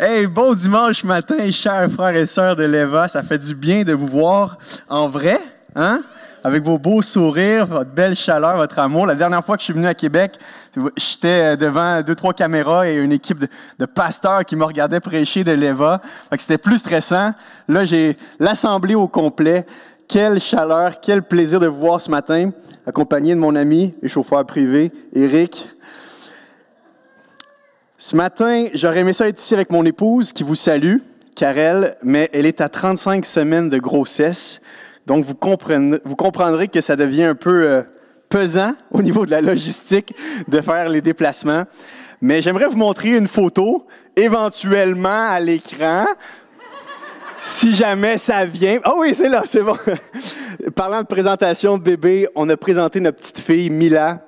Hey, bon dimanche matin, chers frères et sœurs de l'EVA. Ça fait du bien de vous voir en vrai, hein? Avec vos beaux sourires, votre belle chaleur, votre amour. La dernière fois que je suis venu à Québec, j'étais devant deux, trois caméras et une équipe de, pasteurs qui me regardaient prêcher de l'EVA. C'était plus stressant. Là, j'ai l'assemblée au complet. Quelle chaleur, quel plaisir de vous voir ce matin, accompagné de mon ami et chauffeur privé, Eric. Ce matin, j'aurais aimé ça être ici avec mon épouse qui vous salue, Karel, mais elle est à 35 semaines de grossesse. Donc, vous, vous comprendrez que ça devient un peu euh, pesant au niveau de la logistique de faire les déplacements. Mais j'aimerais vous montrer une photo, éventuellement à l'écran, si jamais ça vient. Ah oh oui, c'est là, c'est bon. Parlant de présentation de bébé, on a présenté notre petite fille, Mila,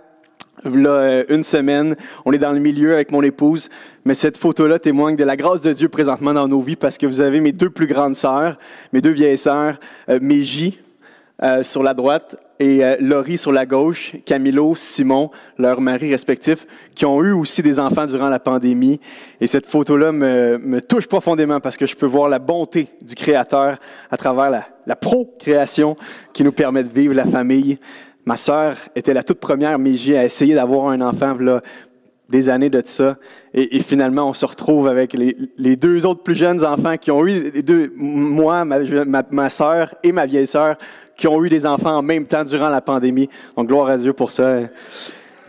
là, euh, une semaine. On est dans le milieu avec mon épouse. Mais cette photo-là témoigne de la grâce de Dieu présentement dans nos vies parce que vous avez mes deux plus grandes sœurs, mes deux vieilles sœurs, euh, euh, sur la droite et euh, Laurie sur la gauche, Camilo, Simon, leurs maris respectifs, qui ont eu aussi des enfants durant la pandémie. Et cette photo-là me, me touche profondément parce que je peux voir la bonté du Créateur à travers la, la procréation qui nous permet de vivre la famille Ma sœur était la toute première Mégie à essayer d'avoir un enfant là, des années de ça. Et, finalement, on se retrouve avec les, deux autres plus jeunes enfants qui ont eu, moi, ma, ma, ma sœur et ma vieille sœur, qui ont eu des enfants en même temps durant la pandémie. Donc, gloire à Dieu pour ça.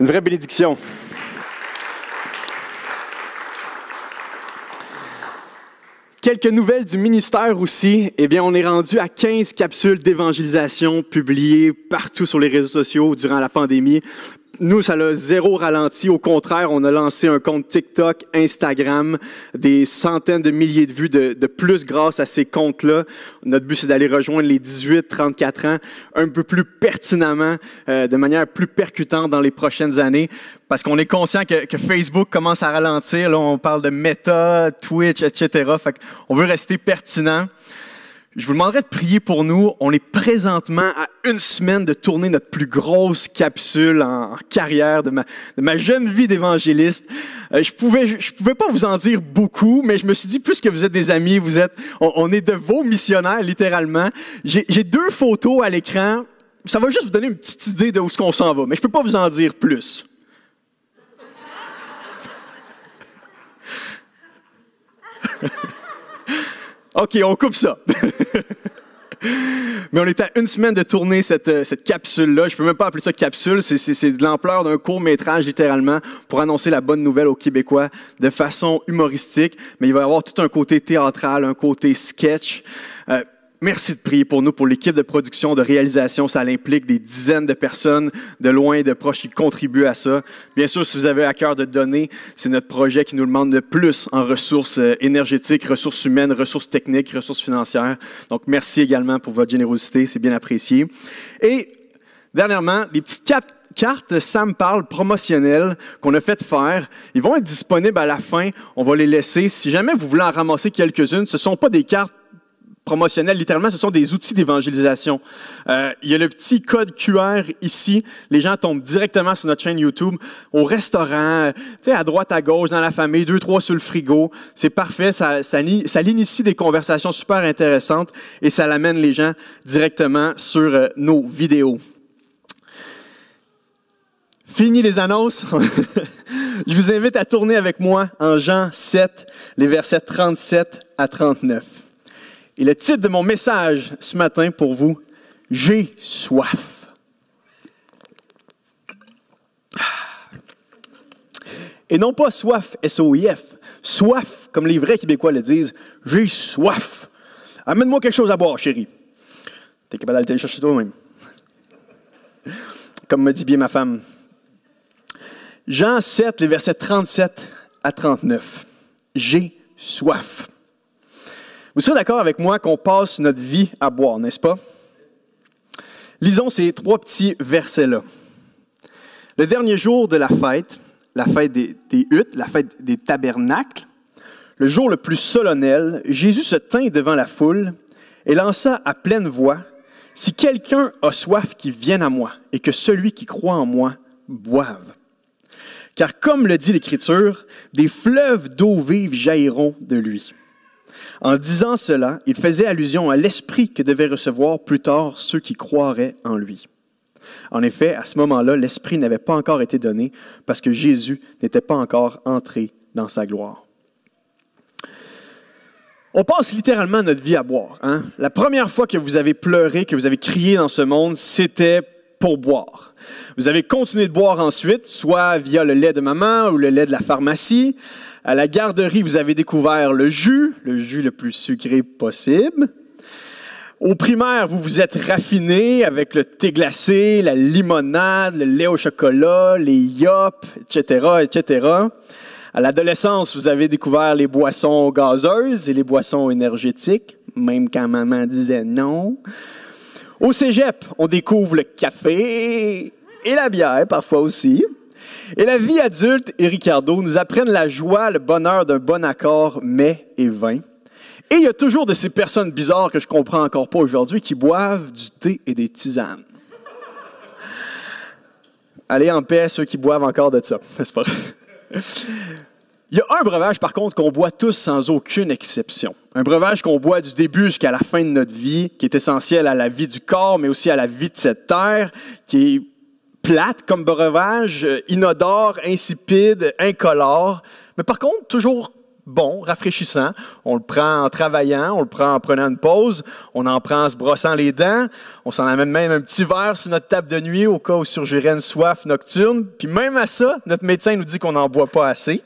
Une vraie bénédiction. Quelques nouvelles du ministère aussi. Eh bien, on est rendu à 15 capsules d'évangélisation publiées partout sur les réseaux sociaux durant la pandémie nous, ça l'a zéro ralenti. Au contraire, on a lancé un compte TikTok, Instagram, des centaines de milliers de vues de, plus grâce à ces comptes-là. Notre but, c'est d'aller rejoindre les 18-34 ans un peu plus pertinemment, euh, de manière plus percutante dans les prochaines années. Parce qu'on est conscient que, Facebook commence à ralentir. Là, on parle de Meta, Twitch, etc. Fait on veut rester pertinent. Je vous demanderai de prier pour nous. On est présentement à une semaine de tourner notre plus grosse capsule en, carrière de ma, jeune vie d'évangéliste. Euh, je pouvais, pouvais pas vous en dire beaucoup, mais je me suis dit, puisque vous êtes des amis, vous êtes, on, est de vos missionnaires, littéralement. J'ai deux photos à l'écran. Ça va juste vous donner une petite idée de où ce qu'on s'en va, mais je peux pas vous en dire plus. OK, on coupe ça. Mais on était à une semaine de tourner cette, euh, cette capsule-là. Je peux même pas appeler ça capsule. C'est de l'ampleur d'un court métrage, littéralement, pour annoncer la bonne nouvelle aux Québécois de façon humoristique. Mais il va y avoir tout un côté théâtral, un côté sketch. Euh, Merci de prier pour nous, pour l'équipe de production, de réalisation. Ça implique des dizaines de personnes de loin et de proches qui contribuent à ça. Bien sûr, si vous avez à cœur de donner, c'est notre projet qui nous demande le plus en ressources euh, énergétiques, ressources humaines, ressources techniques, ressources financières. Donc, merci également pour votre générosité. C'est bien apprécié. Et dernièrement, des petites cartes Sam parle promotionnelles qu'on a fait faire. Ils vont être disponibles à la fin. On va les laisser. Si jamais vous voulez en ramasser quelques-unes, ce ne sont pas des cartes promotionnels, littéralement, ce sont des outils d'évangélisation. Euh, il y a le petit code QR ici. Les gens tombent directement sur notre chaîne YouTube, au restaurant, sais, à droite, à gauche, dans la famille, deux, trois sur le frigo. C'est parfait. Ça, ça, ça l'initie des conversations super intéressantes et ça l'amène les gens directement sur euh, nos vidéos. Fini les annonces. Je vous invite à tourner avec moi en Jean 7, les versets 37 à 39. Et le titre de mon message ce matin pour vous, J'ai soif. Et non pas soif, S-O-I-F, soif, comme les vrais Québécois le disent, j'ai soif. Amène-moi quelque chose à boire, chérie. T'es capable d'aller te chercher toi-même. Comme me dit bien ma femme. Jean 7, les versets 37 à 39. J'ai soif. Vous serez d'accord avec moi qu'on passe notre vie à boire, n'est-ce pas? Lisons ces trois petits versets-là. Le dernier jour de la fête, la fête des, huttes, la fête des tabernacles, le jour le plus solennel, Jésus se tint devant la foule et lança à pleine voix, Si quelqu'un a soif, qu'il vienne à moi, et que celui qui croit en moi boive. Car comme le dit l'Écriture, des fleuves d'eau vive jailliront de lui. En disant cela, il faisait allusion à l'esprit que devaient recevoir plus tard ceux qui croiraient en lui. En effet, à ce moment-là, l'esprit n'avait pas encore été donné parce que Jésus n'était pas encore entré dans sa gloire. On passe littéralement notre vie à boire. Hein? La première fois que vous avez pleuré, que vous avez crié dans ce monde, c'était pour boire. Vous avez continué de boire ensuite, soit via le lait de maman ou le lait de la pharmacie. À la garderie, vous avez découvert le jus, le jus le plus sucré possible. Au primaire, vous vous êtes raffiné avec le thé glacé, la limonade, le lait au chocolat, les yop, etc., etc. À l'adolescence, vous avez découvert les boissons gazeuses et les boissons énergétiques, même quand maman disait non. Au cégep, on découvre le café et la bière, parfois aussi. Et la vie adulte et Ricardo nous apprennent la joie, le bonheur d'un bon accord mets et vin. Et il y a toujours de ces personnes bizarres que je comprends encore pas aujourd'hui qui boivent du thé et des tisanes. Allez en paix ceux qui boivent encore de ça, n'est-ce pas? Il y a un breuvage, par contre, qu'on boit tous sans aucune exception. Un breuvage qu'on boit du début jusqu'à la fin de notre vie, qui est essentiel à la vie du corps, mais aussi à la vie de cette terre, qui est plate comme breuvage, inodore, insipide, incolore, mais par contre, toujours bon, rafraîchissant. On le prend en travaillant, on le prend en prenant une pause, on en prend en se brossant les dents, on s'en amène même un petit verre sur notre table de nuit au cas où surgirait une soif nocturne. Puis même à ça, notre médecin nous dit qu'on n'en boit pas assez.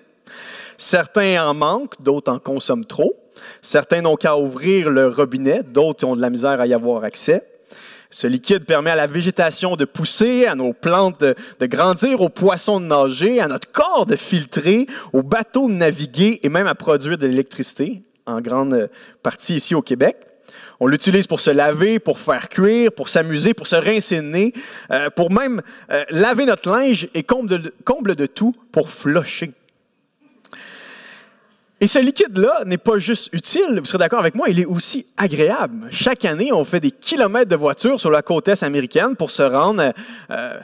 Certains en manquent, d'autres en consomment trop. Certains n'ont qu'à ouvrir le robinet, d'autres ont de la misère à y avoir accès. Ce liquide permet à la végétation de pousser, à nos plantes de, grandir, aux poissons de nager, à notre corps de filtrer, aux bateaux de naviguer et même à produire de l'électricité, en grande partie ici au Québec. On l'utilise pour se laver, pour faire cuire, pour s'amuser, pour se rincer le nez, euh, pour même euh, laver notre linge et comble de, comble de tout, pour flocher. Et ce liquide-là n'est pas juste utile, vous serez d'accord avec moi, il est aussi agréable. Chaque année, on fait des kilomètres de voiture sur la côte est américaine pour se rendre euh,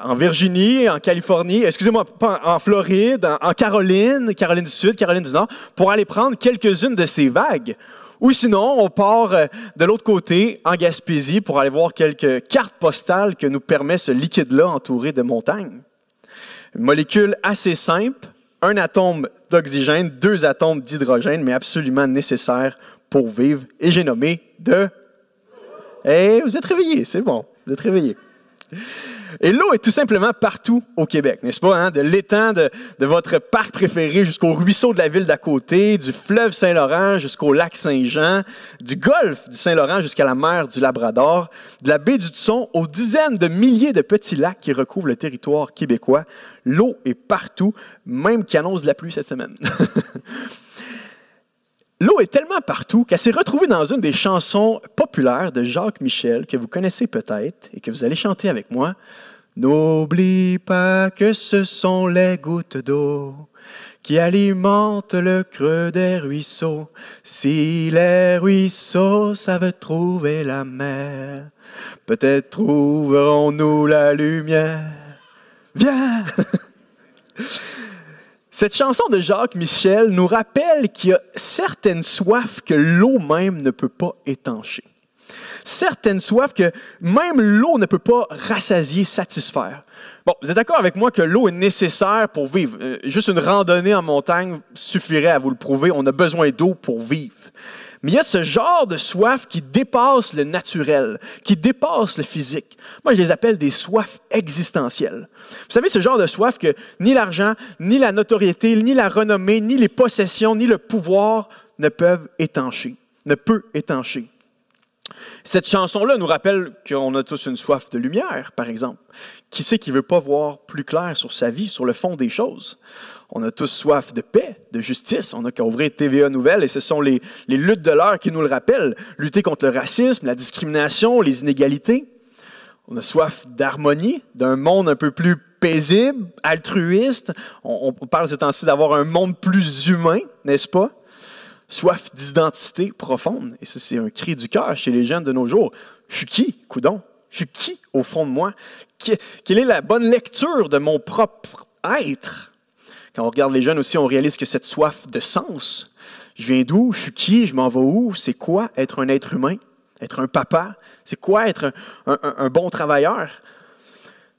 en Virginie, en Californie, excusez-moi, en Floride, en, en Caroline, Caroline du Sud, Caroline du Nord, pour aller prendre quelques-unes de ces vagues. Ou sinon, on part euh, de l'autre côté, en Gaspésie, pour aller voir quelques cartes postales que nous permet ce liquide-là entouré de montagnes. Une molécule assez simple, un atome d'oxygène, deux atomes d'hydrogène, mais absolument nécessaires pour vivre. Et j'ai nommé de... Eh, vous êtes réveillés, c'est bon, vous êtes réveillés. Et l'eau est tout simplement partout au Québec, n'est-ce pas? Hein? De l'étang de, de, votre parc préféré jusqu'au ruisseau de la ville d'à côté, du fleuve Saint-Laurent jusqu'au lac Saint-Jean, du golfe du Saint-Laurent jusqu'à la mer du Labrador, de la baie du Tusson aux dizaines de milliers de petits lacs qui recouvrent le territoire québécois. L'eau est partout, même qui annonce de la pluie cette semaine. L'eau est tellement partout qu'elle s'est retrouvée dans une des chansons populaires de Jacques Michel que vous connaissez peut-être et que vous allez chanter avec moi. N'oublie pas que ce sont les gouttes d'eau qui alimentent le creux des ruisseaux. Si les ruisseaux savent trouver la mer, peut-être trouverons-nous la lumière. Viens! Cette chanson de Jacques Michel nous rappelle qu'il y a certaines soifs que l'eau même ne peut pas étancher. Certaines soifs que même l'eau ne peut pas rassasier, satisfaire. Bon, vous êtes d'accord avec moi que l'eau est nécessaire pour vivre. Euh, juste une randonnée en montagne suffirait à vous le prouver. On a besoin d'eau pour vivre. Mais il y a ce genre de soif qui dépasse le naturel, qui dépasse le physique. Moi, je les appelle des soifs existentielles. Vous savez, ce genre de soif que ni l'argent, ni la notoriété, ni la renommée, ni les possessions, ni le pouvoir ne peuvent étancher, ne peut étancher. Cette chanson-là nous rappelle qu'on a tous une soif de lumière, par exemple. Qui sait qui veut pas voir plus clair sur sa vie, sur le fond des choses? On a tous soif de paix, de justice. On a qu'à ouvrir TVA Nouvelles et ce sont les, les luttes de l'heure qui nous le rappellent. Lutter contre le racisme, la discrimination, les inégalités. On a soif d'harmonie, d'un monde un peu plus paisible, altruiste. On, on parle ces temps-ci d'avoir un monde plus humain, n'est-ce pas? Soif d'identité profonde. Et ça, c'est un cri du cœur chez les jeunes de nos jours. Je suis qui, coudon? Je suis qui au fond de moi? Quelle est la bonne lecture de mon propre être? Quand on regarde les jeunes aussi, on réalise que cette soif de sens, je viens d'où, je suis qui, je m'en vais où, c'est quoi être un être humain, être un papa, c'est quoi être un, bon travailleur?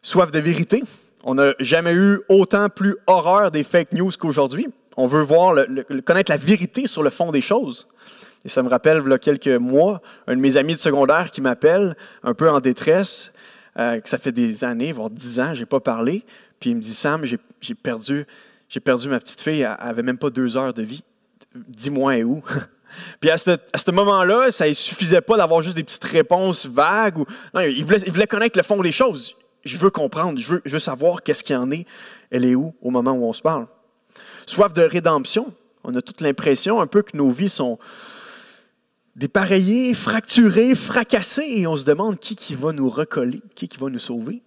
Soif de vérité. On n'a jamais eu autant plus horreur des fake news qu'aujourd'hui. On veut voir, connaître la vérité sur le fond des choses. Et ça me rappelle, il y a quelques mois, un de mes amis de secondaire qui m'appelle, un peu en détresse, euh, que ça fait des années, voire dix ans, je n'ai pas parlé. Puis il me dit Sam, j'ai perdu, perdu ma petite fille, elle n'avait même pas deux heures de vie. Dis-moi où. Puis à ce, à ce moment-là, ça ne suffisait pas d'avoir juste des petites réponses vagues. Ou... Non, il voulait, connaître le fond des choses. Je veux comprendre, je veux, je veux savoir qu'est-ce qu'il en est, elle est où au moment où on se parle? Soif de rédemption. On a toute l'impression un peu que nos vies sont, dépareillés, fracturés, fracassés, et on se demande qui, qui va nous recoller, qui, qui va nous sauver.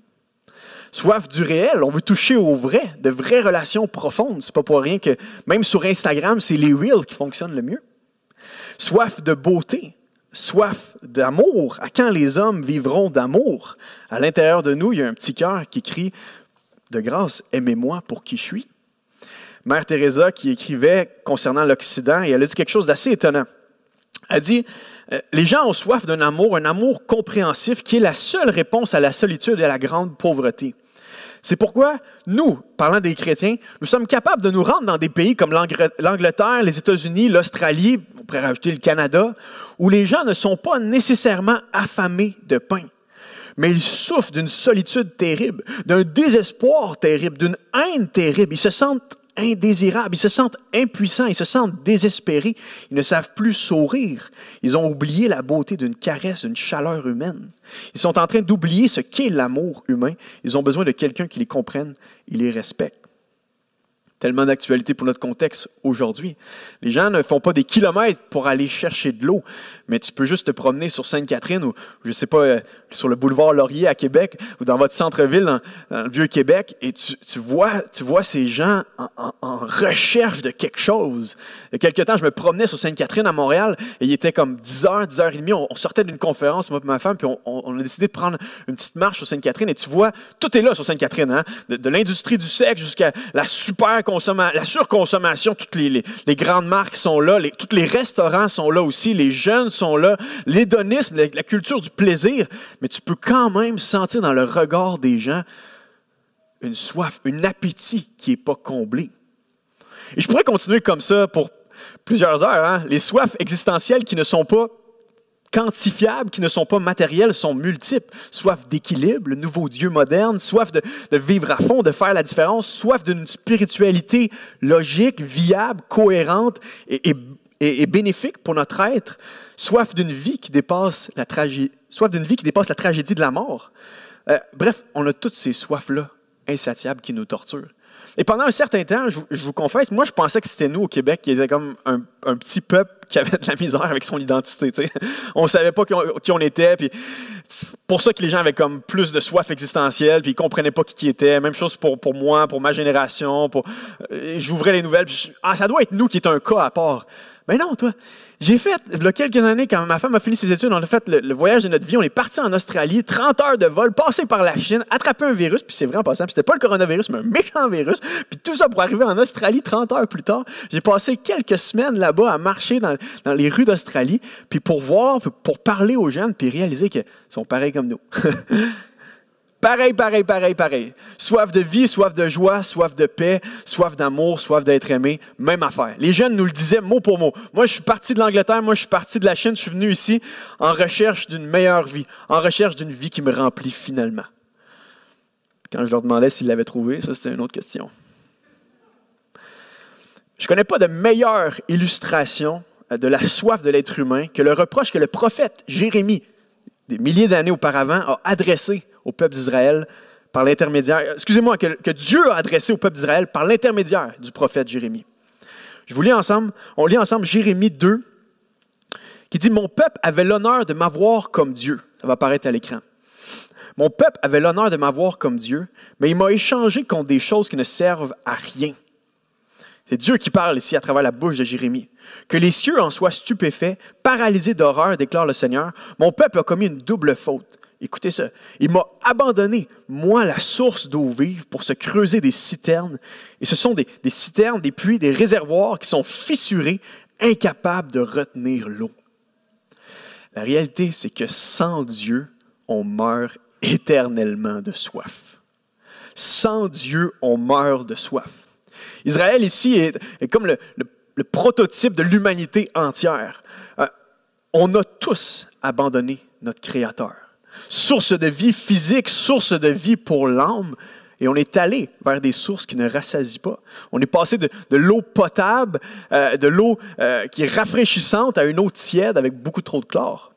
Soif du réel, on veut toucher au vrai, de vraies relations profondes. C'est pas pour rien que même sur Instagram, c'est les reels qui fonctionnent le mieux. Soif de beauté, soif d'amour. À quand les hommes vivront d'amour? À l'intérieur de nous, il y a un petit cœur qui crie de grâce, aimez-moi pour qui je suis. Mère Teresa qui écrivait concernant l'Occident, et elle a dit quelque chose d'assez étonnant. Elle dit, euh, les gens ont soif d'un amour, un amour compréhensif qui est la seule réponse à la solitude et à la grande pauvreté. C'est pourquoi nous, parlant des chrétiens, nous sommes capables de nous rendre dans des pays comme l'Angleterre, les États-Unis, l'Australie, on pourrait rajouter le Canada, où les gens ne sont pas nécessairement affamés de pain, mais ils souffrent d'une solitude terrible, d'un désespoir terrible, d'une haine terrible. Ils se sentent indésirables, ils se sentent impuissants, ils se sentent désespérés, ils ne savent plus sourire. Ils ont oublié la beauté d'une caresse, d'une chaleur humaine. Ils sont en train d'oublier ce qu'est l'amour humain. Ils ont besoin de quelqu'un qui les comprenne et les respecte tellement d'actualité pour notre contexte aujourd'hui. Les gens ne font pas des kilomètres pour aller chercher de l'eau, mais tu peux juste te promener sur Sainte-Catherine ou, je sais pas, euh, sur le boulevard Laurier à Québec ou dans votre centre-ville, dans, le Vieux-Québec, et tu, vois, tu vois ces gens en, recherche de quelque chose. Il y a quelques temps, je me promenais sur Sainte-Catherine à Montréal et il était comme 10 h 10 h 30 On, on sortait d'une conférence, moi et ma femme, puis on, on, a décidé de prendre une petite marche sur Sainte-Catherine et tu vois, tout est là sur Sainte-Catherine, hein? de, de l'industrie du sexe jusqu'à la super la surconsommation, toutes les, les, grandes marques sont là, les, tous les restaurants sont là aussi, les jeunes sont là, l'hédonisme, la, la culture du plaisir, mais tu peux quand même sentir dans le regard des gens une soif, un appétit qui n'est pas comblé. Et je pourrais continuer comme ça pour plusieurs heures. Hein? Les soifs existentielles qui ne sont pas quantifiables, qui ne sont pas matériels, sont multiples. Soif d'équilibre, le nouveau Dieu moderne, soif de, vivre à fond, de faire la différence, soif d'une spiritualité logique, viable, cohérente et, bénéfique pour notre être, soif d'une vie qui dépasse la tragédie, soif d'une vie qui dépasse la tragédie de la mort. Euh, bref, on a toutes ces soifs-là insatiables qui nous torturent. Et pendant un certain temps, je, vous confesse, moi, je pensais que c'était nous au Québec qui était comme un, petit peuple qui avait de la misère avec son identité. On ne savait pas qui on, était. Puis pour ça que les gens avaient comme plus de soif existentielle, puis ils ne comprenaient pas qui qui était. Même chose pour, moi, pour ma génération. Euh, J'ouvrais les nouvelles, ah, ça doit être nous qui est un cas à part. Mais non, toi, j'ai fait, il y a quelques années, quand ma femme a fini ses études, on a fait le, voyage de notre vie. On est parti en Australie, 30 heures de vol, passé par la Chine, attrapé un virus, puis c'est vrai en passant, c'était pas le coronavirus, mais un méchant virus. Puis tout ça pour arriver en Australie 30 heures plus tard. J'ai passé quelques semaines là-bas à marcher dans, dans les rues d'Australie, puis pour voir, pour parler aux jeunes, puis réaliser qu'ils sont pareils comme nous. Pareil, pareil, pareil, pareil. Soif de vie, soif de joie, soif de paix, soif d'amour, soif d'être aimé, même affaire. Les jeunes nous le disaient mot pour mot. Moi, je suis parti de l'Angleterre, moi, je suis parti de la Chine, je suis venu ici en recherche d'une meilleure vie, en recherche d'une vie qui me remplit finalement. Quand je leur demandais s'ils l'avaient trouvé, ça, c'était une autre question. Je ne connais pas de meilleure illustration de la soif de l'être humain que le reproche que le prophète Jérémie, des milliers d'années auparavant, a adressé au peuple d'Israël par l'intermédiaire, excusez-moi, que, Dieu a adressé au peuple d'Israël par l'intermédiaire du prophète Jérémie. Je vous lis ensemble, on lit ensemble Jérémie 2, qui dit Mon peuple avait l'honneur de m'avoir comme Dieu. Ça va apparaître à l'écran. Mon peuple avait l'honneur de m'avoir comme Dieu, mais il m'a échangé contre des choses qui ne servent à rien. C'est Dieu qui parle ici à travers la bouche de Jérémie. Que les cieux en soient stupéfaits, paralysés d'horreur, déclare le Seigneur. Mon peuple a commis une double faute. Écoutez ça. Il m'a abandonné, moi, la source d'eau vive pour se creuser des citernes. Et ce sont des, citernes, des puits, des réservoirs qui sont fissurés, incapables de retenir l'eau. La réalité, c'est que sans Dieu, on meurt éternellement de soif. Sans Dieu, on meurt de soif. Israël ici est, comme le, prototype de l'humanité entière. Euh, on a tous abandonné notre Créateur. Source de vie physique, source de vie pour l'âme, et on est allé vers des sources qui ne rassasient pas. On est passé de, l'eau potable, euh, de l'eau euh, qui est rafraîchissante, à une eau tiède avec beaucoup trop de chlore.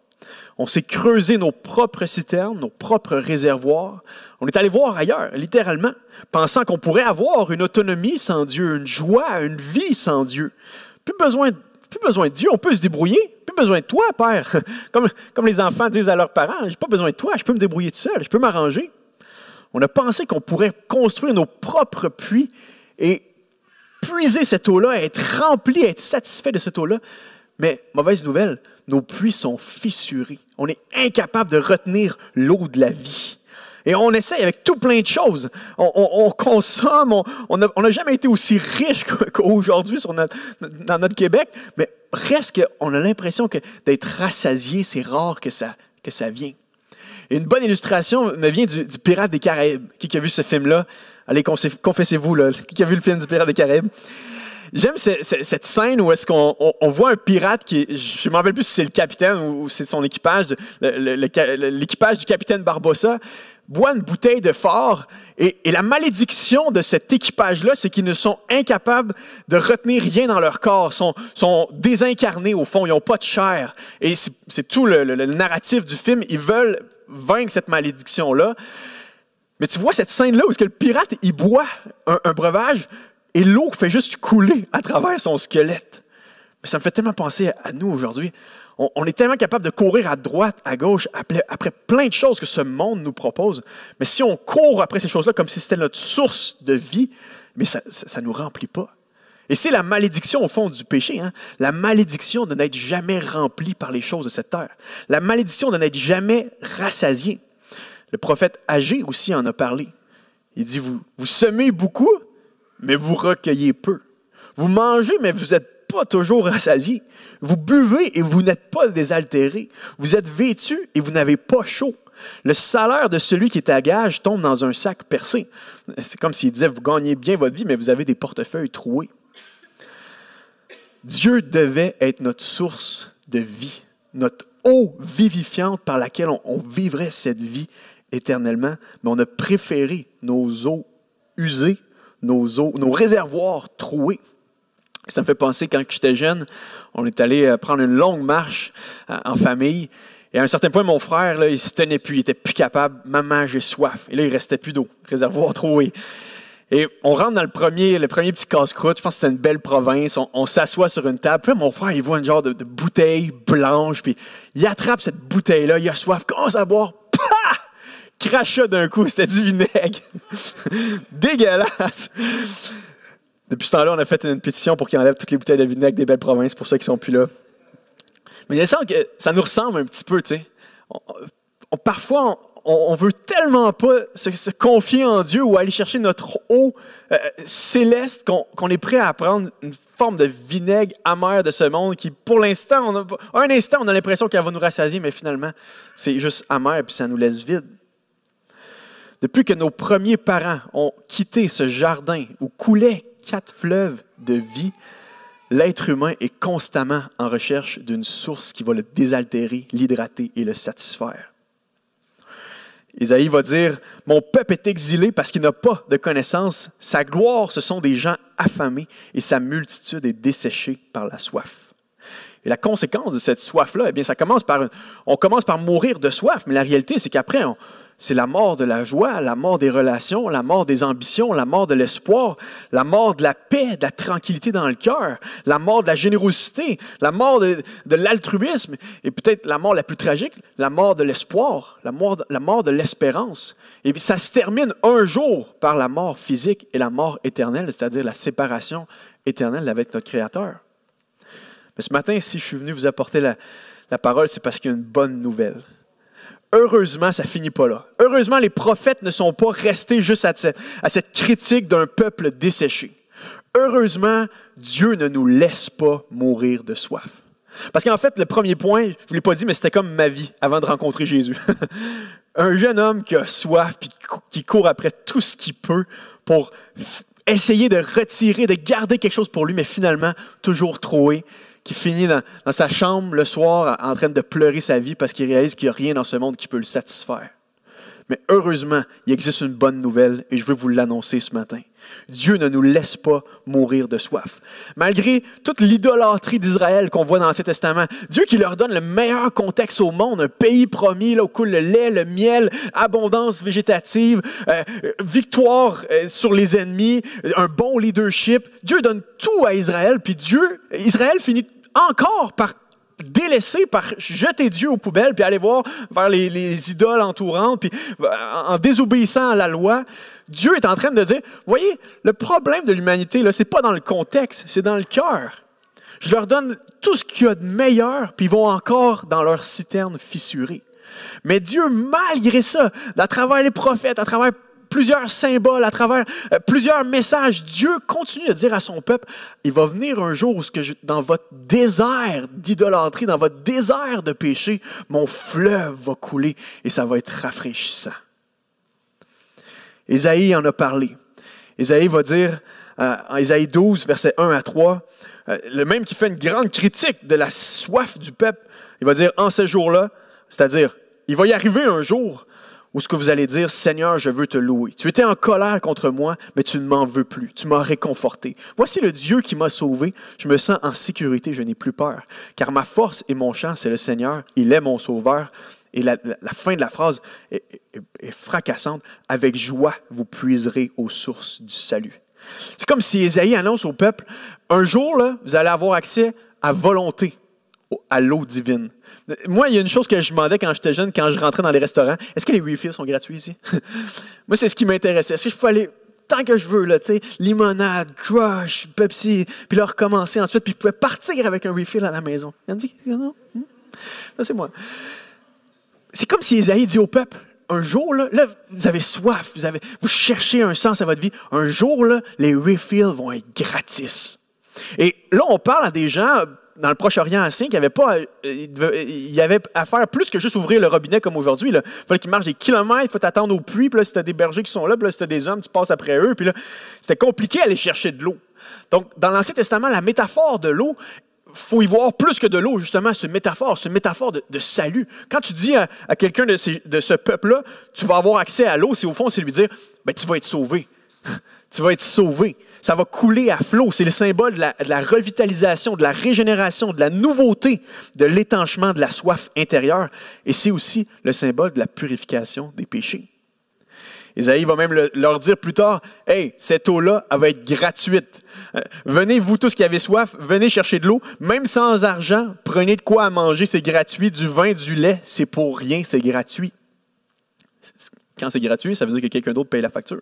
On s'est creusé nos propres citernes, nos propres réservoirs. On est allé voir ailleurs, littéralement, pensant qu'on pourrait avoir une autonomie sans Dieu, une joie, une vie sans Dieu. Plus besoin, plus besoin de Dieu, on peut se débrouiller. Besoin de toi, Père. Comme, comme les enfants disent à leurs parents, j'ai pas besoin de toi, je peux me débrouiller tout seul, je peux m'arranger. On a pensé qu'on pourrait construire nos propres puits et puiser cette eau-là, être rempli, être satisfait de cette eau-là. Mais mauvaise nouvelle, nos puits sont fissurés. On est incapable de retenir l'eau de la vie. Et on essaye avec tout plein de choses. On, consomme, on n'a jamais été aussi riche qu'aujourd'hui dans notre Québec, mais presque on a l'impression que d'être rassasié, c'est rare que ça, que ça vient. une bonne illustration me vient du, Pirate des Caraïbes. Qui a vu ce film-là? Allez, confessez-vous, qui a vu le film du Pirate des Caraïbes? J'aime cette scène où est-ce qu'on voit un pirate qui, je ne me rappelle plus si c'est le capitaine ou c'est son équipage, l'équipage du capitaine Barbossa, boit une bouteille de fort et, la malédiction de cet équipage-là, c'est qu'ils ne sont incapables de retenir rien dans leur corps, sont, sont désincarnés au fond, ils n'ont pas de chair. Et c'est tout le, narratif du film, ils veulent vaincre cette malédiction-là. Mais tu vois cette scène-là où est-ce que le pirate, il boit un breuvage, et l'eau fait juste couler à travers son squelette. Mais ça me fait tellement penser à nous aujourd'hui. On, est tellement capable de courir à droite, à gauche, après, plein de choses que ce monde nous propose. Mais si on court après ces choses-là comme si c'était notre source de vie, mais ça ne nous remplit pas. Et c'est la malédiction au fond du péché, hein? la malédiction de n'être jamais rempli par les choses de cette terre, la malédiction de n'être jamais rassasié. Le prophète Agé aussi en a parlé. Il dit, vous, vous semez beaucoup, mais vous recueillez peu. Vous mangez, mais vous pas toujours rassasié. Vous buvez et vous n'êtes pas désaltéré. Vous êtes vêtu et vous n'avez pas chaud. Le salaire de celui qui est à gage tombe dans un sac percé. C'est comme s'il disait, vous gagnez bien votre vie, mais vous avez des portefeuilles troués. Dieu devait être notre source de vie, notre eau vivifiante par laquelle on, on vivrait cette vie éternellement, mais on a préféré nos eaux usées nos eaux, nos réservoirs troués. Ça me fait penser quand j'étais jeune, on est allé euh, prendre une longue marche euh, en famille. Et à un certain point, mon frère, là, il se tenait plus, il était plus capable. Maman, j'ai soif. Et là, il restait plus d'eau, réservoir troué. Et on rentre dans le premier, le premier petit casse-croûte. Je pense que c'est une belle province. On, s'assoit sur une table. Puis mon frère, il voit un genre de, bouteille blanche. Puis il attrape cette bouteille-là. Il a soif. Commence à boire crachat d'un coup, c'était du vinaigre. Dégueulasse. Depuis ce temps-là, on a fait une pétition pour qu'il enlève toutes les bouteilles de vinaigre des belles provinces pour ceux qui sont plus là. Mais il semble que ça nous ressemble un petit peu, tu sais. parfois, on, on, veut tellement pas se, confier en Dieu ou aller chercher notre eau euh, céleste qu'on est prêt à prendre une forme de vinaigre amer de ce monde qui, pour l'instant, un instant, on a l'impression qu'elle va nous rassasier, mais finalement, c'est juste amer et puis ça nous laisse vide. Depuis que nos premiers parents ont quitté ce jardin où coulaient quatre fleuves de vie, l'être humain est constamment en recherche d'une source qui va le désaltérer, l'hydrater et le satisfaire. Isaïe va dire, Mon peuple est exilé parce qu'il n'a pas de connaissance. Sa gloire, ce sont des gens affamés et sa multitude est desséchée par la soif. Et la conséquence de cette soif-là, eh bien, ça commence par, on commence par mourir de soif, mais la réalité, c'est qu'après, c'est la mort de la joie, la mort des relations, la mort des ambitions, la mort de l'espoir, la mort de la paix, de la tranquillité dans le cœur, la mort de la générosité, la mort de, l'altruisme, et peut-être la mort la plus tragique, la mort de l'espoir, la mort, la mort de l'espérance. Et puis ça se termine un jour par la mort physique et la mort éternelle, c'est-à-dire la séparation éternelle avec notre Créateur. Mais ce matin, si je suis venu vous apporter la, la parole, c'est parce qu'il y a une bonne nouvelle. Heureusement, ça finit pas là. Heureusement, les prophètes ne sont pas restés juste à cette, critique d'un peuple desséché. Heureusement, Dieu ne nous laisse pas mourir de soif. Parce qu'en fait, le premier point, je ne vous l'ai pas dit, mais c'était comme ma vie avant de rencontrer Jésus. Un jeune homme qui a soif, puis qui court après tout ce qu'il peut pour essayer de retirer, de garder quelque chose pour lui, mais finalement, toujours troué qui finit dans, sa chambre le soir en train de pleurer sa vie parce qu'il réalise qu'il n'y a rien dans ce monde qui peut le satisfaire. Mais heureusement, il existe une bonne nouvelle et je veux vous l'annoncer ce matin. Dieu ne nous laisse pas mourir de soif. Malgré toute l'idolâtrie d'Israël qu'on voit dans l'Ancien Testament, Dieu qui leur donne le meilleur contexte au monde, un pays promis là, où coule le lait, le miel, abondance végétative, euh, victoire euh, sur les ennemis, un bon leadership. Dieu donne tout à Israël, puis Dieu, Israël finit encore par délaisser, par jeter Dieu aux poubelles, puis aller voir vers les, idoles entourantes, puis en désobéissant à la loi, Dieu est en train de dire, voyez, le problème de l'humanité, ce n'est pas dans le contexte, c'est dans le cœur. Je leur donne tout ce qu'il y a de meilleur, puis ils vont encore dans leur citerne fissurée. Mais Dieu, malgré ça, à travers les prophètes, à travers plusieurs symboles, à travers euh, plusieurs messages, Dieu continue de dire à son peuple, il va venir un jour où dans votre désert d'idolâtrie, dans votre désert de péché, mon fleuve va couler et ça va être rafraîchissant. Ésaïe en a parlé. Ésaïe va dire, euh, en Ésaïe 12, versets 1 à 3, euh, le même qui fait une grande critique de la soif du peuple, il va dire, en ces jours-là, c'est-à-dire, il va y arriver un jour ou ce que vous allez dire, Seigneur, je veux te louer. Tu étais en colère contre moi, mais tu ne m'en veux plus. Tu m'as réconforté. Voici le Dieu qui m'a sauvé. Je me sens en sécurité, je n'ai plus peur. Car ma force et mon chant, c'est le Seigneur. Il est mon sauveur. Et la, fin de la phrase est, fracassante. Avec joie, vous puiserez aux sources du salut. C'est comme si Ésaïe annonce au peuple, un jour, là, vous allez avoir accès à volonté, à l'eau divine. Moi, il y a une chose que je demandais quand j'étais jeune, quand je rentrais dans les restaurants. Est-ce que les refills sont gratuits ici? Moi, c'est ce qui m'intéressait. Est-ce que je peux aller tant que je veux, là, tu sais, limonade, crush, Pepsi, puis là, recommencer ensuite, puis je pouvais partir avec un refill à la maison. Il a dit non? Hmm? C'est moi. C'est comme si Isaïe dit au peuple, un jour, là, vous avez soif, vous, avez, vous cherchez un sens à votre vie. Un jour, là, les refills vont être gratis. Et là, on parle à des gens dans le Proche-Orient ancien, avait pas, euh, il y avait à faire plus que juste ouvrir le robinet comme aujourd'hui. Il fallait qu'il marche des kilomètres, il faut t'attendre au puits, puis là, si tu as des bergers qui sont là, puis là, si tu as des hommes, tu passes après eux, puis là, c'était compliqué d'aller chercher de l'eau. Donc, dans l'Ancien Testament, la métaphore de l'eau, faut y voir plus que de l'eau, justement, ce métaphore, ce métaphore de, salut. Quand tu dis à, quelqu'un de, de, ce peuple-là, tu vas avoir accès à l'eau, c'est au fond, c'est lui dire, ben, tu vas être sauvé. tu vas être sauvé ça va couler à flot. C'est le symbole de la, revitalisation, de la régénération, de la nouveauté, de l'étanchement de la soif intérieure. Et c'est aussi le symbole de la purification des péchés. Isaïe va même leur dire plus tard, Hey, cette eau-là, elle va être gratuite. Euh, venez, vous tous qui avez soif, venez chercher de l'eau, même sans argent, prenez de quoi à manger, c'est gratuit. Du vin, du lait, c'est pour rien, c'est gratuit. Quand c'est gratuit, ça veut dire que quelqu'un d'autre paye la facture.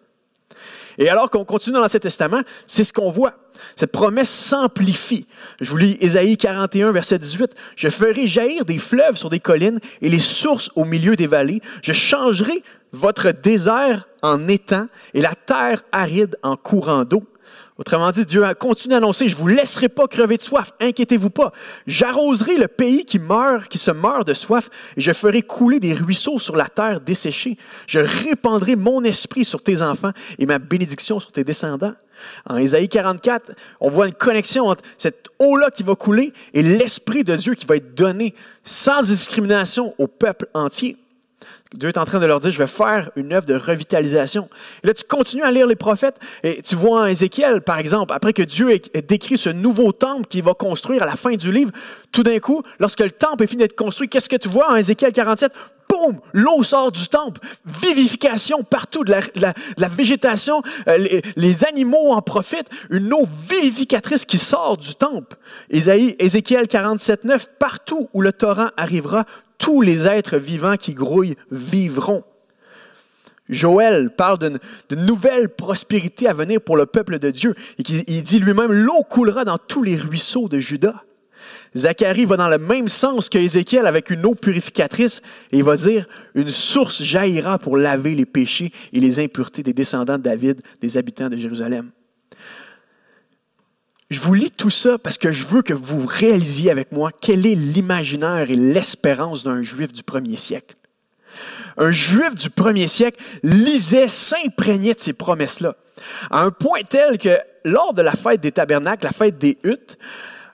Et alors qu'on continue dans l'Ancien Testament, c'est ce qu'on voit. Cette promesse s'amplifie. Je vous lis Ésaïe 41, verset 18. Je ferai jaillir des fleuves sur des collines et les sources au milieu des vallées. Je changerai votre désert en étang et la terre aride en courant d'eau. Autrement dit, Dieu continue d'annoncer, je vous laisserai pas crever de soif, inquiétez-vous pas. J'arroserai le pays qui meurt, qui se meurt de soif, et je ferai couler des ruisseaux sur la terre desséchée. Je répandrai mon esprit sur tes enfants et ma bénédiction sur tes descendants. En Ésaïe 44, on voit une connexion entre cette eau-là qui va couler et l'Esprit de Dieu qui va être donné sans discrimination au peuple entier. Dieu est en train de leur dire, je vais faire une œuvre de revitalisation. Et là, tu continues à lire les prophètes et tu vois en Ézéchiel, par exemple, après que Dieu ait décrit ce nouveau temple qu'il va construire à la fin du livre, tout d'un coup, lorsque le temple est fini d'être construit, qu'est-ce que tu vois en Ézéchiel 47? Boum! L'eau sort du temple. Vivification partout, de la, végétation. Euh, les, animaux en profitent. Une eau vivificatrice qui sort du temple. Ésaïe, Ézéchiel 47, 9. Partout où le torrent arrivera, tous les êtres vivants qui grouillent vivront. Joël parle d'une nouvelle prospérité à venir pour le peuple de Dieu. Et il dit lui-même, l'eau coulera dans tous les ruisseaux de Juda. Zacharie va dans le même sens que Ézéchiel avec une eau purificatrice et il va dire, une source jaillira pour laver les péchés et les impuretés des descendants de David, des habitants de Jérusalem. Je vous lis tout ça parce que je veux que vous réalisiez avec moi quel est l'imaginaire et l'espérance d'un juif du premier siècle. Un juif du premier siècle lisait, s'imprégnait de ces promesses-là, à un point tel que lors de la fête des tabernacles, la fête des huttes,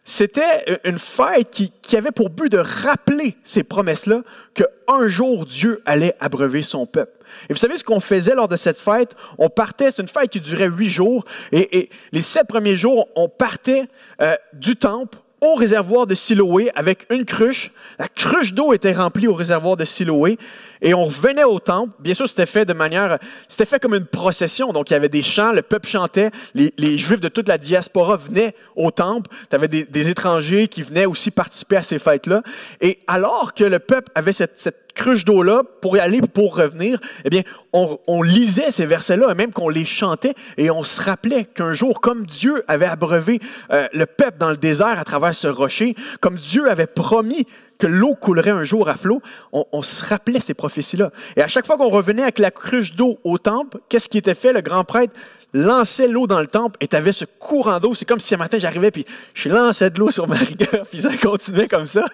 c'était une fête qui, avait pour but de rappeler ces promesses-là qu'un jour Dieu allait abreuver son peuple. Et vous savez ce qu'on faisait lors de cette fête? On partait, c'est une fête qui durait huit jours, et, les sept premiers jours, on partait euh, du temple au réservoir de Siloé avec une cruche. La cruche d'eau était remplie au réservoir de Siloé et on revenait au temple. Bien sûr, c'était fait de manière, c'était fait comme une procession. Donc, il y avait des chants, le peuple chantait, les, Juifs de toute la diaspora venaient au temple. Tu avais des, étrangers qui venaient aussi participer à ces fêtes-là. Et alors que le peuple avait cette, cruche d'eau-là pour y aller, pour revenir, eh bien, on, lisait ces versets-là, même qu'on les chantait, et on se rappelait qu'un jour, comme Dieu avait abreuvé euh, le peuple dans le désert à travers ce rocher, comme Dieu avait promis que l'eau coulerait un jour à flot, on, se rappelait ces prophéties-là. Et à chaque fois qu'on revenait avec la cruche d'eau au temple, qu'est-ce qui était fait? Le grand prêtre lançait l'eau dans le temple et tu avais ce courant d'eau. C'est comme si un matin j'arrivais puis je lançais de l'eau sur ma rigueur, puis ça continuait comme ça.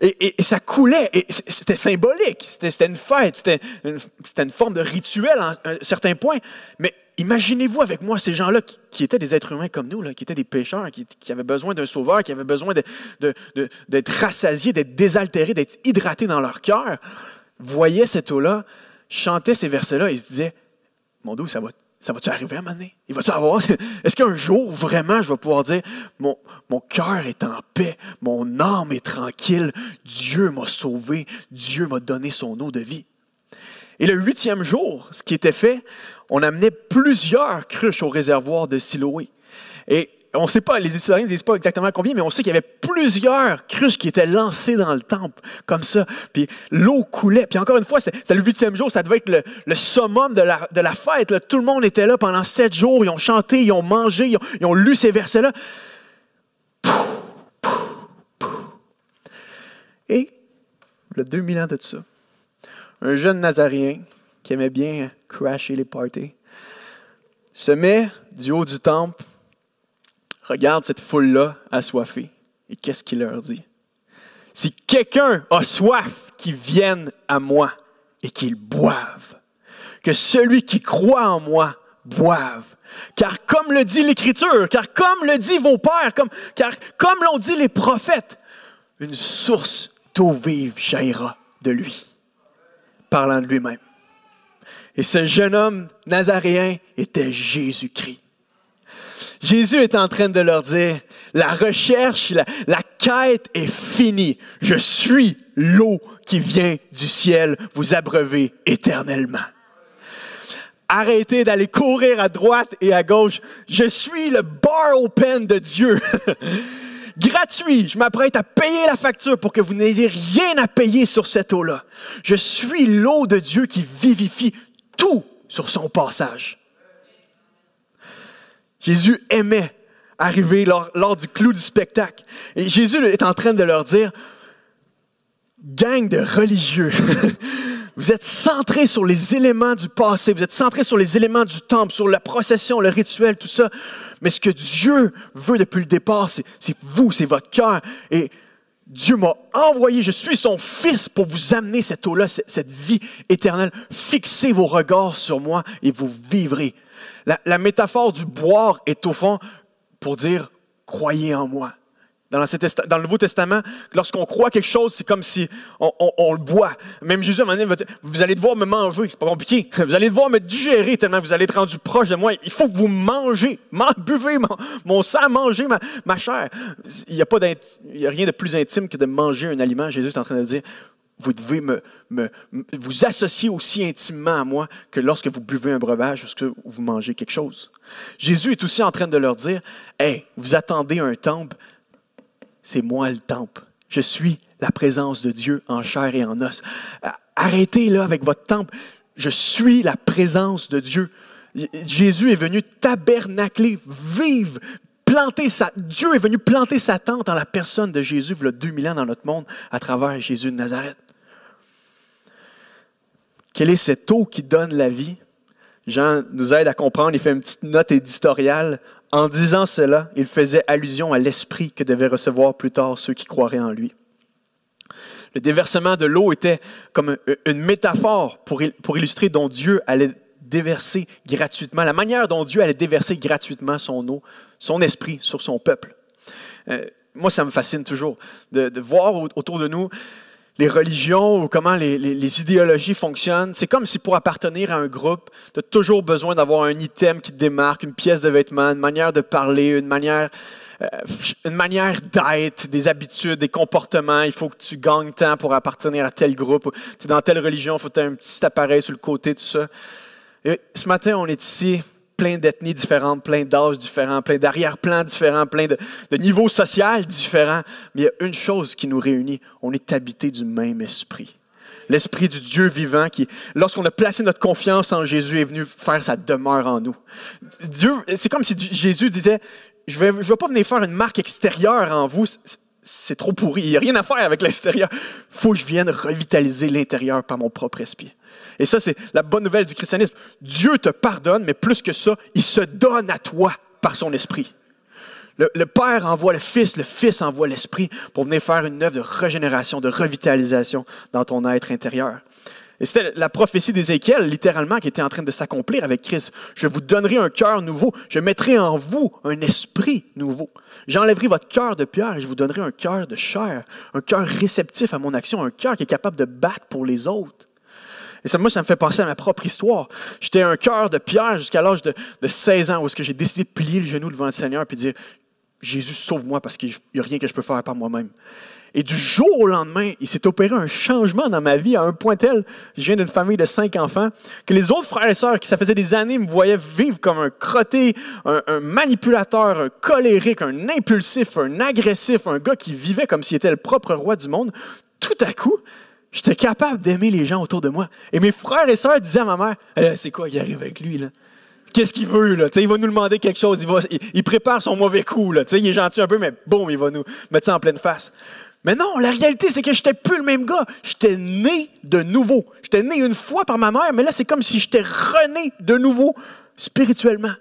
Et, ça coulait, et c'était symbolique, c'était une fête, c'était une, une, forme de rituel à un certain point. Mais imaginez-vous avec moi ces gens-là qui, étaient des êtres humains comme nous, qui étaient des pécheurs, qui, avaient besoin d'un sauveur, qui avaient besoin d'être rassasiés, d'être désaltérés, d'être hydratés dans leur cœur, voyaient cette eau-là, chantaient ces versets-là et se disaient, mon Dieu, ça va ça va-tu arriver à un moment? Est-ce qu'un jour, vraiment, je vais pouvoir dire, mon cœur est en paix, mon âme est tranquille, Dieu m'a sauvé, Dieu m'a donné son eau de vie. Et le huitième jour, ce qui était fait, on amenait plusieurs cruches au réservoir de Siloé. Et on ne sait pas, les historiens ne disent pas exactement combien, mais on sait qu'il y avait plusieurs cruches qui étaient lancées dans le temple, comme ça. Puis l'eau coulait. Puis encore une fois, c'était le huitième jour, ça devait être le, summum de la, fête. Tout le monde était là pendant sept jours. Ils ont chanté, ils ont mangé, ils ont, ils ont lu ces versets-là. Et, le 2000 ans de ça, un jeune Nazaréen qui aimait bien crasher les parties, se met du haut du temple, regarde cette foule-là assoiffée, et qu'est-ce qu'il leur dit? Si quelqu'un a soif, qu'il vienne à moi et qu'il boive. Que celui qui croit en moi boive. Car comme le dit l'Écriture, car comme le dit vos pères, comme, car comme l'ont dit les prophètes, une source d'eau vive jaillira de lui parlant de lui-même. Et ce jeune homme nazaréen était Jésus-Christ. Jésus est en train de leur dire, la recherche, la, quête est finie. Je suis l'eau qui vient du ciel vous abreuver éternellement. Arrêtez d'aller courir à droite et à gauche. Je suis le bar open de Dieu. gratuit. Je m'apprête à payer la facture pour que vous n'ayez rien à payer sur cette eau-là. Je suis l'eau de Dieu qui vivifie tout sur son passage. Jésus aimait arriver lors, lors, du clou du spectacle. Et Jésus est en train de leur dire, gang de religieux, vous êtes centrés sur les éléments du passé, vous êtes centrés sur les éléments du temple, sur la procession, le rituel, tout ça. Mais ce que Dieu veut depuis le départ, c'est vous, c'est votre cœur. Et Dieu m'a envoyé, je suis son fils pour vous amener cette eau-là, cette vie éternelle. Fixez vos regards sur moi et vous vivrez. La, métaphore du boire est au fond pour dire, croyez en moi. Dans, le Nouveau Testament, lorsqu'on croit quelque chose, c'est comme si on, le boit. Même Jésus, à un moment donné, va dire, vous allez devoir me manger, c'est pas compliqué. Vous allez devoir me digérer tellement vous allez être rendu proche de moi. Il faut que vous mangez, buvez mon, sang, mangez ma, chair. Il n'y a, rien de plus intime que de manger un aliment. Jésus est en train de dire, vous devez me, vous associer aussi intimement à moi que lorsque vous buvez un breuvage ou que vous mangez quelque chose. Jésus est aussi en train de leur dire, Hey, vous attendez un temple, c'est moi le temple. Je suis la présence de Dieu en chair et en os. Arrêtez là avec votre temple. Je suis la présence de Dieu. Jésus est venu tabernacler, vivre, planter sa... Dieu est venu planter sa tente en la personne de Jésus, il y a 2000 ans dans notre monde, à travers Jésus de Nazareth. Quelle est cette eau qui donne la vie? Jean nous aide à comprendre, il fait une petite note éditoriale. En disant cela, il faisait allusion à l'esprit que devaient recevoir plus tard ceux qui croiraient en lui. Le déversement de l'eau était comme une métaphore pour, pour illustrer dont Dieu allait déverser gratuitement, la manière dont Dieu allait déverser gratuitement son eau, son esprit sur son peuple. Euh, moi, ça me fascine toujours de, de voir autour de nous les religions ou comment les, idéologies fonctionnent. C'est comme si pour appartenir à un groupe, tu as toujours besoin d'avoir un item qui te démarque, une pièce de vêtement, une manière de parler, une manière, euh, une manière d'être, des habitudes, des comportements. Il faut que tu gagnes temps pour appartenir à tel groupe. Tu dans telle religion, il faut que tu aies un petit appareil sur le côté, tout ça. Ce matin, on est ici plein d'ethnies différentes, plein d'âges différents, plein d'arrière-plans différents, plein de, niveaux sociaux différents. Mais il y a une chose qui nous réunit, on est habité du même esprit. L'esprit du Dieu vivant qui, lorsqu'on a placé notre confiance en Jésus, est venu faire sa demeure en nous. Dieu, c'est comme si Jésus disait, je ne vais, je vais pas venir faire une marque extérieure en vous, c'est trop pourri, il n'y a rien à faire avec l'extérieur. Faut que je vienne revitaliser l'intérieur par mon propre esprit. Et ça, c'est la bonne nouvelle du christianisme. Dieu te pardonne, mais plus que ça, il se donne à toi par son esprit. Le, Père envoie le Fils, le Fils envoie l'Esprit pour venir faire une œuvre de régénération, de revitalisation dans ton être intérieur. Et c'était la prophétie d'Ézéchiel, littéralement, qui était en train de s'accomplir avec Christ. Je vous donnerai un cœur nouveau. Je mettrai en vous un esprit nouveau. J'enlèverai votre cœur de pierre et je vous donnerai un cœur de chair, un cœur réceptif à mon action, un cœur qui est capable de battre pour les autres. Et ça, moi, ça me fait penser à ma propre histoire. J'étais un cœur de pierre jusqu'à l'âge de, 16 ans où j'ai décidé de plier le genou devant le Seigneur et de dire Jésus, sauve-moi parce qu'il n'y a rien que je peux faire par moi-même. Et du jour au lendemain, il s'est opéré un changement dans ma vie à un point tel, je viens d'une famille de cinq enfants, que les autres frères et sœurs qui, ça faisait des années, me voyaient vivre comme un crotté, un, manipulateur, un colérique, un impulsif, un agressif, un gars qui vivait comme s'il était le propre roi du monde. Tout à coup, J'étais capable d'aimer les gens autour de moi. Et mes frères et sœurs disaient à ma mère eh, C'est quoi qui arrive avec lui là? Qu'est-ce qu'il veut là? il va nous demander quelque chose, il, va, il, prépare son mauvais coup. Là. il est gentil un peu, mais bon, il va nous mettre ça en pleine face. Mais non, la réalité, c'est que je n'étais plus le même gars. J'étais né de nouveau. J'étais né une fois par ma mère, mais là, c'est comme si j'étais rené de nouveau spirituellement.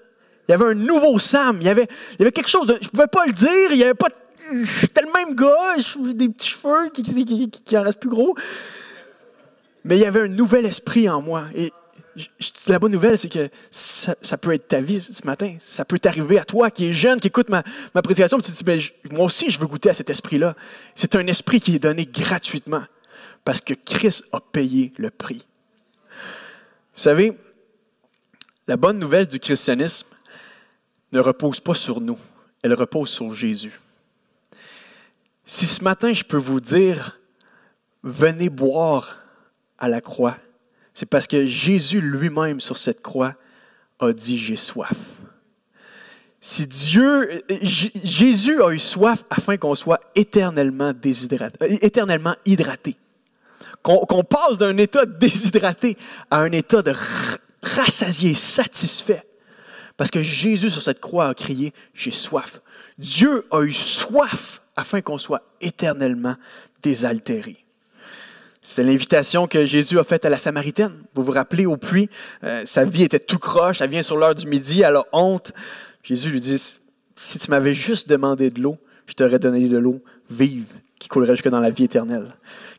Il y avait un nouveau Sam. Il y avait, il y avait quelque chose de. Je ne pouvais pas le dire. Il n'y avait pas j'étais le même gars, des petits cheveux qui, qui, qui, en restent plus gros. Mais il y avait un nouvel esprit en moi. Et la bonne nouvelle, c'est que ça, peut être ta vie ce matin. Ça peut t'arriver à toi qui es jeune, qui écoute ma, prédication, tu te dis, ben, moi aussi, je veux goûter à cet esprit-là. C'est un esprit qui est donné gratuitement parce que Christ a payé le prix. Vous savez, la bonne nouvelle du christianisme ne repose pas sur nous, elle repose sur Jésus. Si ce matin, je peux vous dire, venez boire à la croix, c'est parce que Jésus lui-même sur cette croix a dit, j'ai soif. Si Dieu, Jésus a eu soif afin qu'on soit éternellement déshydraté, éternellement hydraté, qu'on passe d'un état déshydraté à un état de rassasié, satisfait. Parce que Jésus sur cette croix a crié, j'ai soif. Dieu a eu soif afin qu'on soit éternellement désaltéré. C'était l'invitation que Jésus a faite à la Samaritaine. Vous vous rappelez au puits, euh, sa vie était tout croche, elle vient sur l'heure du midi, elle a honte. Jésus lui dit, si tu m'avais juste demandé de l'eau, je t'aurais donné de l'eau vive qui coulerait jusque dans la vie éternelle.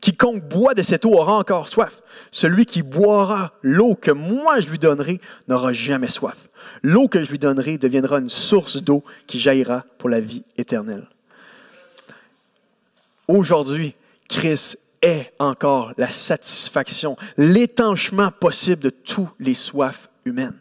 Quiconque boit de cette eau aura encore soif. Celui qui boira l'eau que moi je lui donnerai n'aura jamais soif. L'eau que je lui donnerai deviendra une source d'eau qui jaillira pour la vie éternelle. Aujourd'hui, Christ est encore la satisfaction, l'étanchement possible de tous les soifs humaines.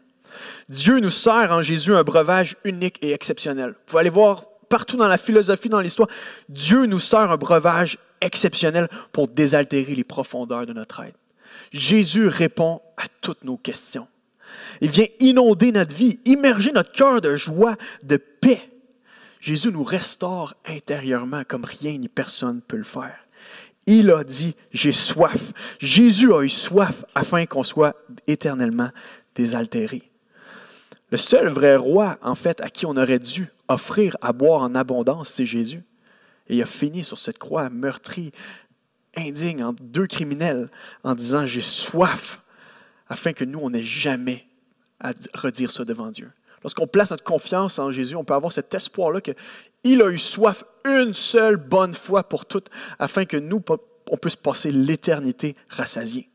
Dieu nous sert en Jésus un breuvage unique et exceptionnel. Vous pouvez aller voir partout dans la philosophie, dans l'histoire, Dieu nous sert un breuvage exceptionnel pour désaltérer les profondeurs de notre être. Jésus répond à toutes nos questions. Il vient inonder notre vie, immerger notre cœur de joie, de paix. Jésus nous restaure intérieurement comme rien ni personne ne peut le faire. Il a dit, j'ai soif. Jésus a eu soif afin qu'on soit éternellement désaltéré. Le seul vrai roi, en fait, à qui on aurait dû offrir à boire en abondance, c'est Jésus. Et il a fini sur cette croix meurtri, indigne, entre deux criminels, en disant, j'ai soif, afin que nous, on n'ait jamais à redire ça devant Dieu. Lorsqu'on place notre confiance en Jésus, on peut avoir cet espoir-là qu'il a eu soif une seule bonne fois pour toutes, afin que nous, on puisse passer l'éternité rassasié.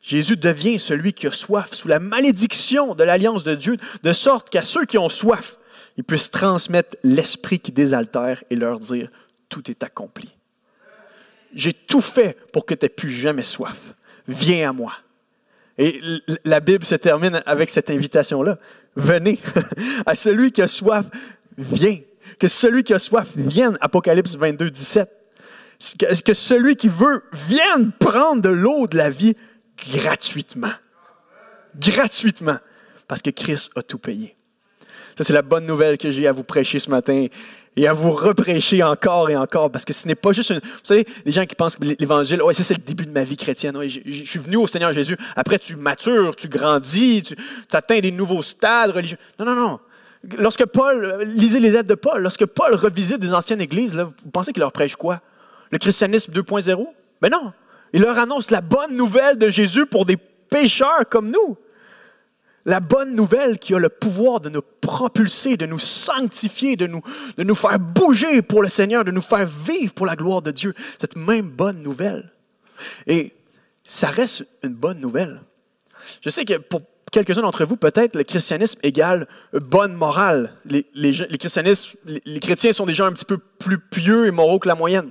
Jésus devient celui qui a soif sous la malédiction de l'alliance de Dieu, de sorte qu'à ceux qui ont soif, ils puissent transmettre l'esprit qui désaltère et leur dire, tout est accompli. J'ai tout fait pour que tu n'aies plus jamais soif. Viens à moi. Et la Bible se termine avec cette invitation-là. Venez à celui qui a soif, viens. Que celui qui a soif vienne. Apocalypse 22, 17. Que celui qui veut vienne prendre de l'eau de la vie gratuitement. Gratuitement. Parce que Christ a tout payé. Ça, c'est la bonne nouvelle que j'ai à vous prêcher ce matin et à vous reprêcher encore et encore, parce que ce n'est pas juste une... Vous savez, les gens qui pensent que l'Évangile, ouais, c'est le début de ma vie chrétienne, ouais, je, suis venu au Seigneur Jésus, après tu matures, tu grandis, tu atteins des nouveaux stades religieux. Non, non, non. Lorsque Paul, lisez les lettres de Paul, lorsque Paul revisite des anciennes églises, vous pensez qu'il leur prêche quoi? Le christianisme 2.0? Ben non. Il leur annonce la bonne nouvelle de Jésus pour des pécheurs comme nous la bonne nouvelle qui a le pouvoir de nous propulser, de nous sanctifier, de nous, de nous faire bouger pour le Seigneur, de nous faire vivre pour la gloire de Dieu. Cette même bonne nouvelle. Et ça reste une bonne nouvelle. Je sais que pour quelques-uns d'entre vous, peut-être le christianisme égale bonne morale. Les, les, les, chrétiens sont des gens un petit peu plus pieux et moraux que la moyenne.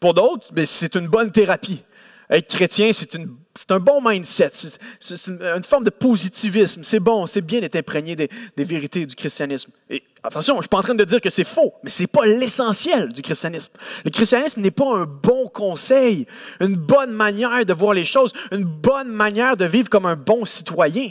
Pour d'autres, ben, c'est une bonne thérapie. Être chrétien, c'est une c'est un bon mindset, c'est une forme de positivisme. C'est bon, c'est bien d'être imprégné des, vérités du christianisme. Et attention, je ne suis pas en train de dire que c'est faux, mais ce n'est pas l'essentiel du christianisme. Le christianisme n'est pas un bon conseil, une bonne manière de voir les choses, une bonne manière de vivre comme un bon citoyen.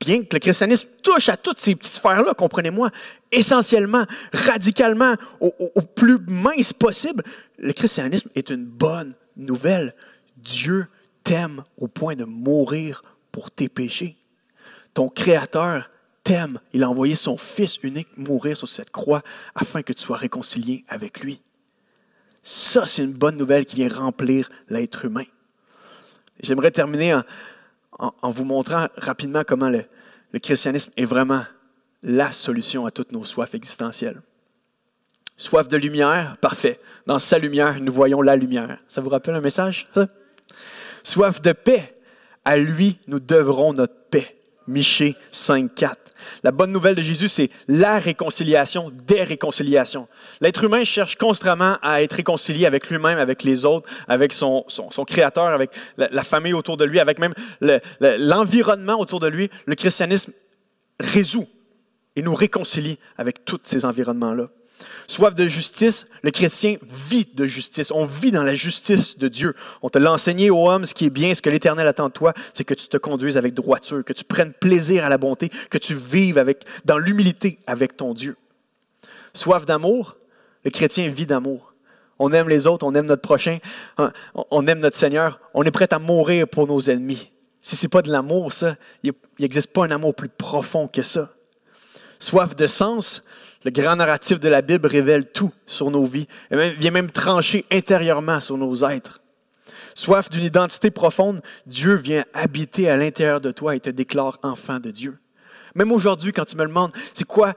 Bien que le christianisme touche à toutes ces petites sphères-là, comprenez-moi, essentiellement, radicalement, au, au plus mince possible, le christianisme est une bonne nouvelle. Dieu t'aime au point de mourir pour tes péchés. Ton Créateur t'aime. Il a envoyé son Fils unique mourir sur cette croix afin que tu sois réconcilié avec lui. Ça, c'est une bonne nouvelle qui vient remplir l'être humain. J'aimerais terminer en, vous montrant rapidement comment le, christianisme est vraiment la solution à toutes nos soifs existentielles. Soif de lumière, parfait. Dans sa lumière, nous voyons la lumière. Ça vous rappelle un message, ça? Soif de paix, à lui nous devrons notre paix. Michée 5.4. La bonne nouvelle de Jésus, c'est la réconciliation des réconciliations. L'être humain cherche constamment à être réconcilié avec lui-même, avec les autres, avec son, son, Créateur, avec la, famille autour de lui, avec même l'environnement autour de lui. Le christianisme résout et nous réconcilie avec tous ces environnements-là. Soif de justice, le chrétien vit de justice. On vit dans la justice de Dieu. On te l'a enseigné au homme, ce qui est bien, ce que l'Éternel attend de toi, c'est que tu te conduises avec droiture, que tu prennes plaisir à la bonté, que tu vives avec, dans l'humilité avec ton Dieu. Soif d'amour, le chrétien vit d'amour. On aime les autres, on aime notre prochain, hein, on aime notre Seigneur, on est prêt à mourir pour nos ennemis. Si ce n'est pas de l'amour, ça, il n'existe pas un amour plus profond que ça. Soif de sens, le grand narratif de la Bible révèle tout sur nos vies et vient même trancher intérieurement sur nos êtres. Soif d'une identité profonde, Dieu vient habiter à l'intérieur de toi et te déclare enfant de Dieu. Même aujourd'hui, quand tu me demandes, c'est quoi,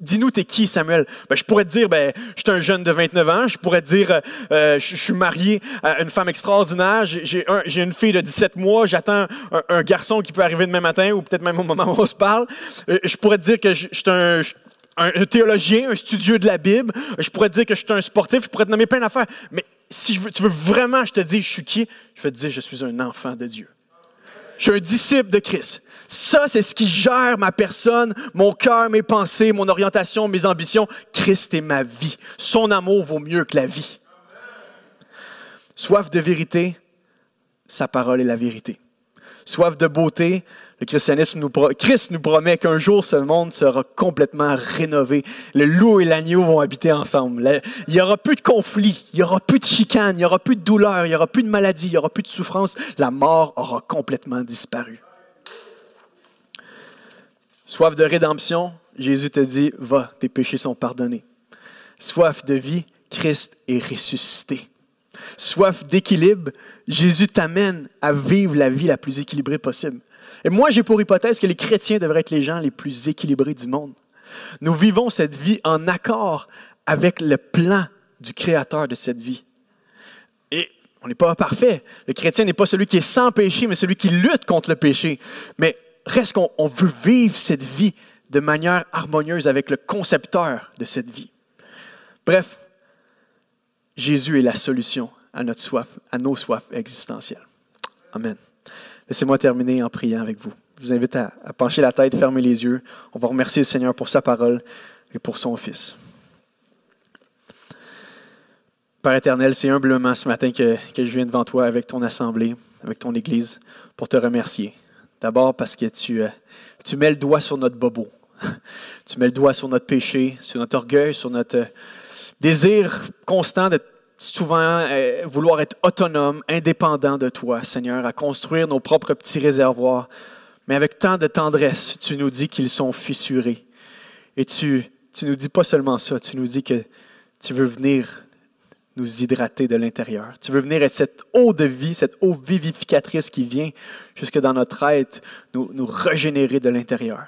dis-nous, t'es qui, Samuel? Ben, je pourrais te dire, ben, je suis un jeune de 29 ans. Je pourrais te dire, euh, euh, je, suis marié à une femme extraordinaire. J'ai une fille de 17 mois. J'attends un, garçon qui peut arriver demain matin ou peut-être même au moment où on se parle. Euh, je pourrais te dire que je, suis un, un, théologien, un studieux de la Bible. Je pourrais dire que je suis un sportif. Je pourrais te nommer plein d'affaires. Mais si tu veux vraiment, je te dis, je suis qui? Je vais te dire, je suis un enfant de Dieu. Je suis un disciple de Christ. Ça, c'est ce qui gère ma personne, mon cœur, mes pensées, mon orientation, mes ambitions. Christ est ma vie. Son amour vaut mieux que la vie. Soif de vérité, sa parole est la vérité. Soif de beauté, le christianisme nous, Christ nous promet qu'un jour ce monde sera complètement rénové. Le loup et l'agneau vont habiter ensemble. Il n'y aura plus de conflits, il n'y aura plus de chicanes, il n'y aura plus de douleur, il n'y aura plus de maladie, il n'y aura plus de souffrance. La mort aura complètement disparu. Soif de rédemption, Jésus te dit, va, tes péchés sont pardonnés. Soif de vie, Christ est ressuscité. Soif d'équilibre, Jésus t'amène à vivre la vie la plus équilibrée possible. Et moi, j'ai pour hypothèse que les chrétiens devraient être les gens les plus équilibrés du monde. Nous vivons cette vie en accord avec le plan du Créateur de cette vie. Et on n'est pas parfait. Le chrétien n'est pas celui qui est sans péché, mais celui qui lutte contre le péché. Mais reste qu'on veut vivre cette vie de manière harmonieuse avec le concepteur de cette vie. Bref, Jésus est la solution à notre soif, à nos soifs existentielles. Amen. Laissez-moi terminer en priant avec vous. Je vous invite à, pencher la tête, fermer les yeux. On va remercier le Seigneur pour sa parole et pour son Fils. Père éternel, c'est humblement ce matin que, je viens devant toi avec ton assemblée, avec ton Église, pour te remercier. D'abord parce que tu, euh, tu mets le doigt sur notre bobo. tu mets le doigt sur notre péché, sur notre orgueil, sur notre euh, désir constant de souvent euh, vouloir être autonome, indépendant de toi, Seigneur, à construire nos propres petits réservoirs. Mais avec tant de tendresse, tu nous dis qu'ils sont fissurés. Et tu, tu nous dis pas seulement ça, tu nous dis que tu veux venir nous hydrater de l'intérieur. Tu veux venir être cette eau de vie, cette eau vivificatrice qui vient jusque dans notre être, nous, nous régénérer de l'intérieur.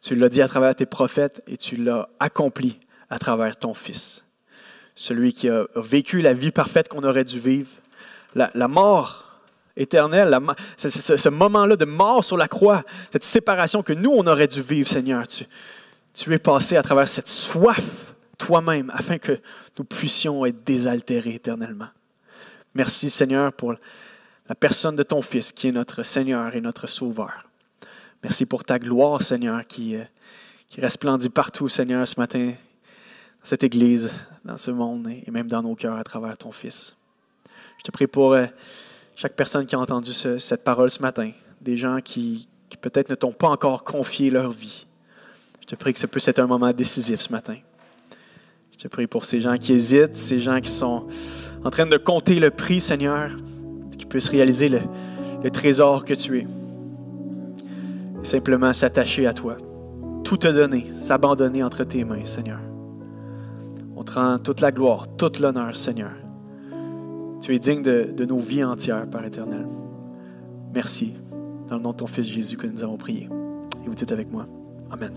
Tu l'as dit à travers tes prophètes et tu l'as accompli à travers ton Fils. Celui qui a vécu la vie parfaite qu'on aurait dû vivre. La, mort éternelle, ce, moment-là de mort sur la croix, cette séparation que nous, on aurait dû vivre, Seigneur, tu, es passé à travers cette soif toi-même afin que nous puissions être désaltérés éternellement. Merci Seigneur pour la personne de ton Fils qui est notre Seigneur et notre Sauveur. Merci pour ta gloire Seigneur qui, euh, qui resplendit partout Seigneur ce matin, cette Église, dans ce monde et même dans nos cœurs à travers ton Fils. Je te prie pour euh, chaque personne qui a entendu ce, cette parole ce matin, des gens qui, qui peut-être ne t'ont pas encore confié leur vie. Je te prie que ce puisse être un moment décisif ce matin. Je te prie pour ces gens qui hésitent, ces gens qui sont en train de compter le prix, Seigneur, qu'ils puissent réaliser le, trésor que tu es. Simplement s'attacher à toi, tout te donner, s'abandonner entre tes mains, Seigneur. Toute la gloire, toute l'honneur, Seigneur. Tu es digne de, de nos vies entières, Père éternel. Merci. Dans le nom de ton Fils Jésus que nous avons prié. Et vous dites avec moi, Amen.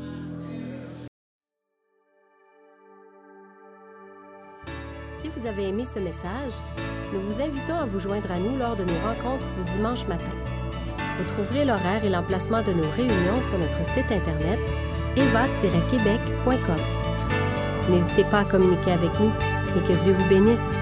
Si vous avez aimé ce message, nous vous invitons à vous joindre à nous lors de nos rencontres du dimanche matin. Vous trouverez l'horaire et l'emplacement de nos réunions sur notre site internet eva-québec.com. N'hésitez pas à communiquer avec nous et que Dieu vous bénisse.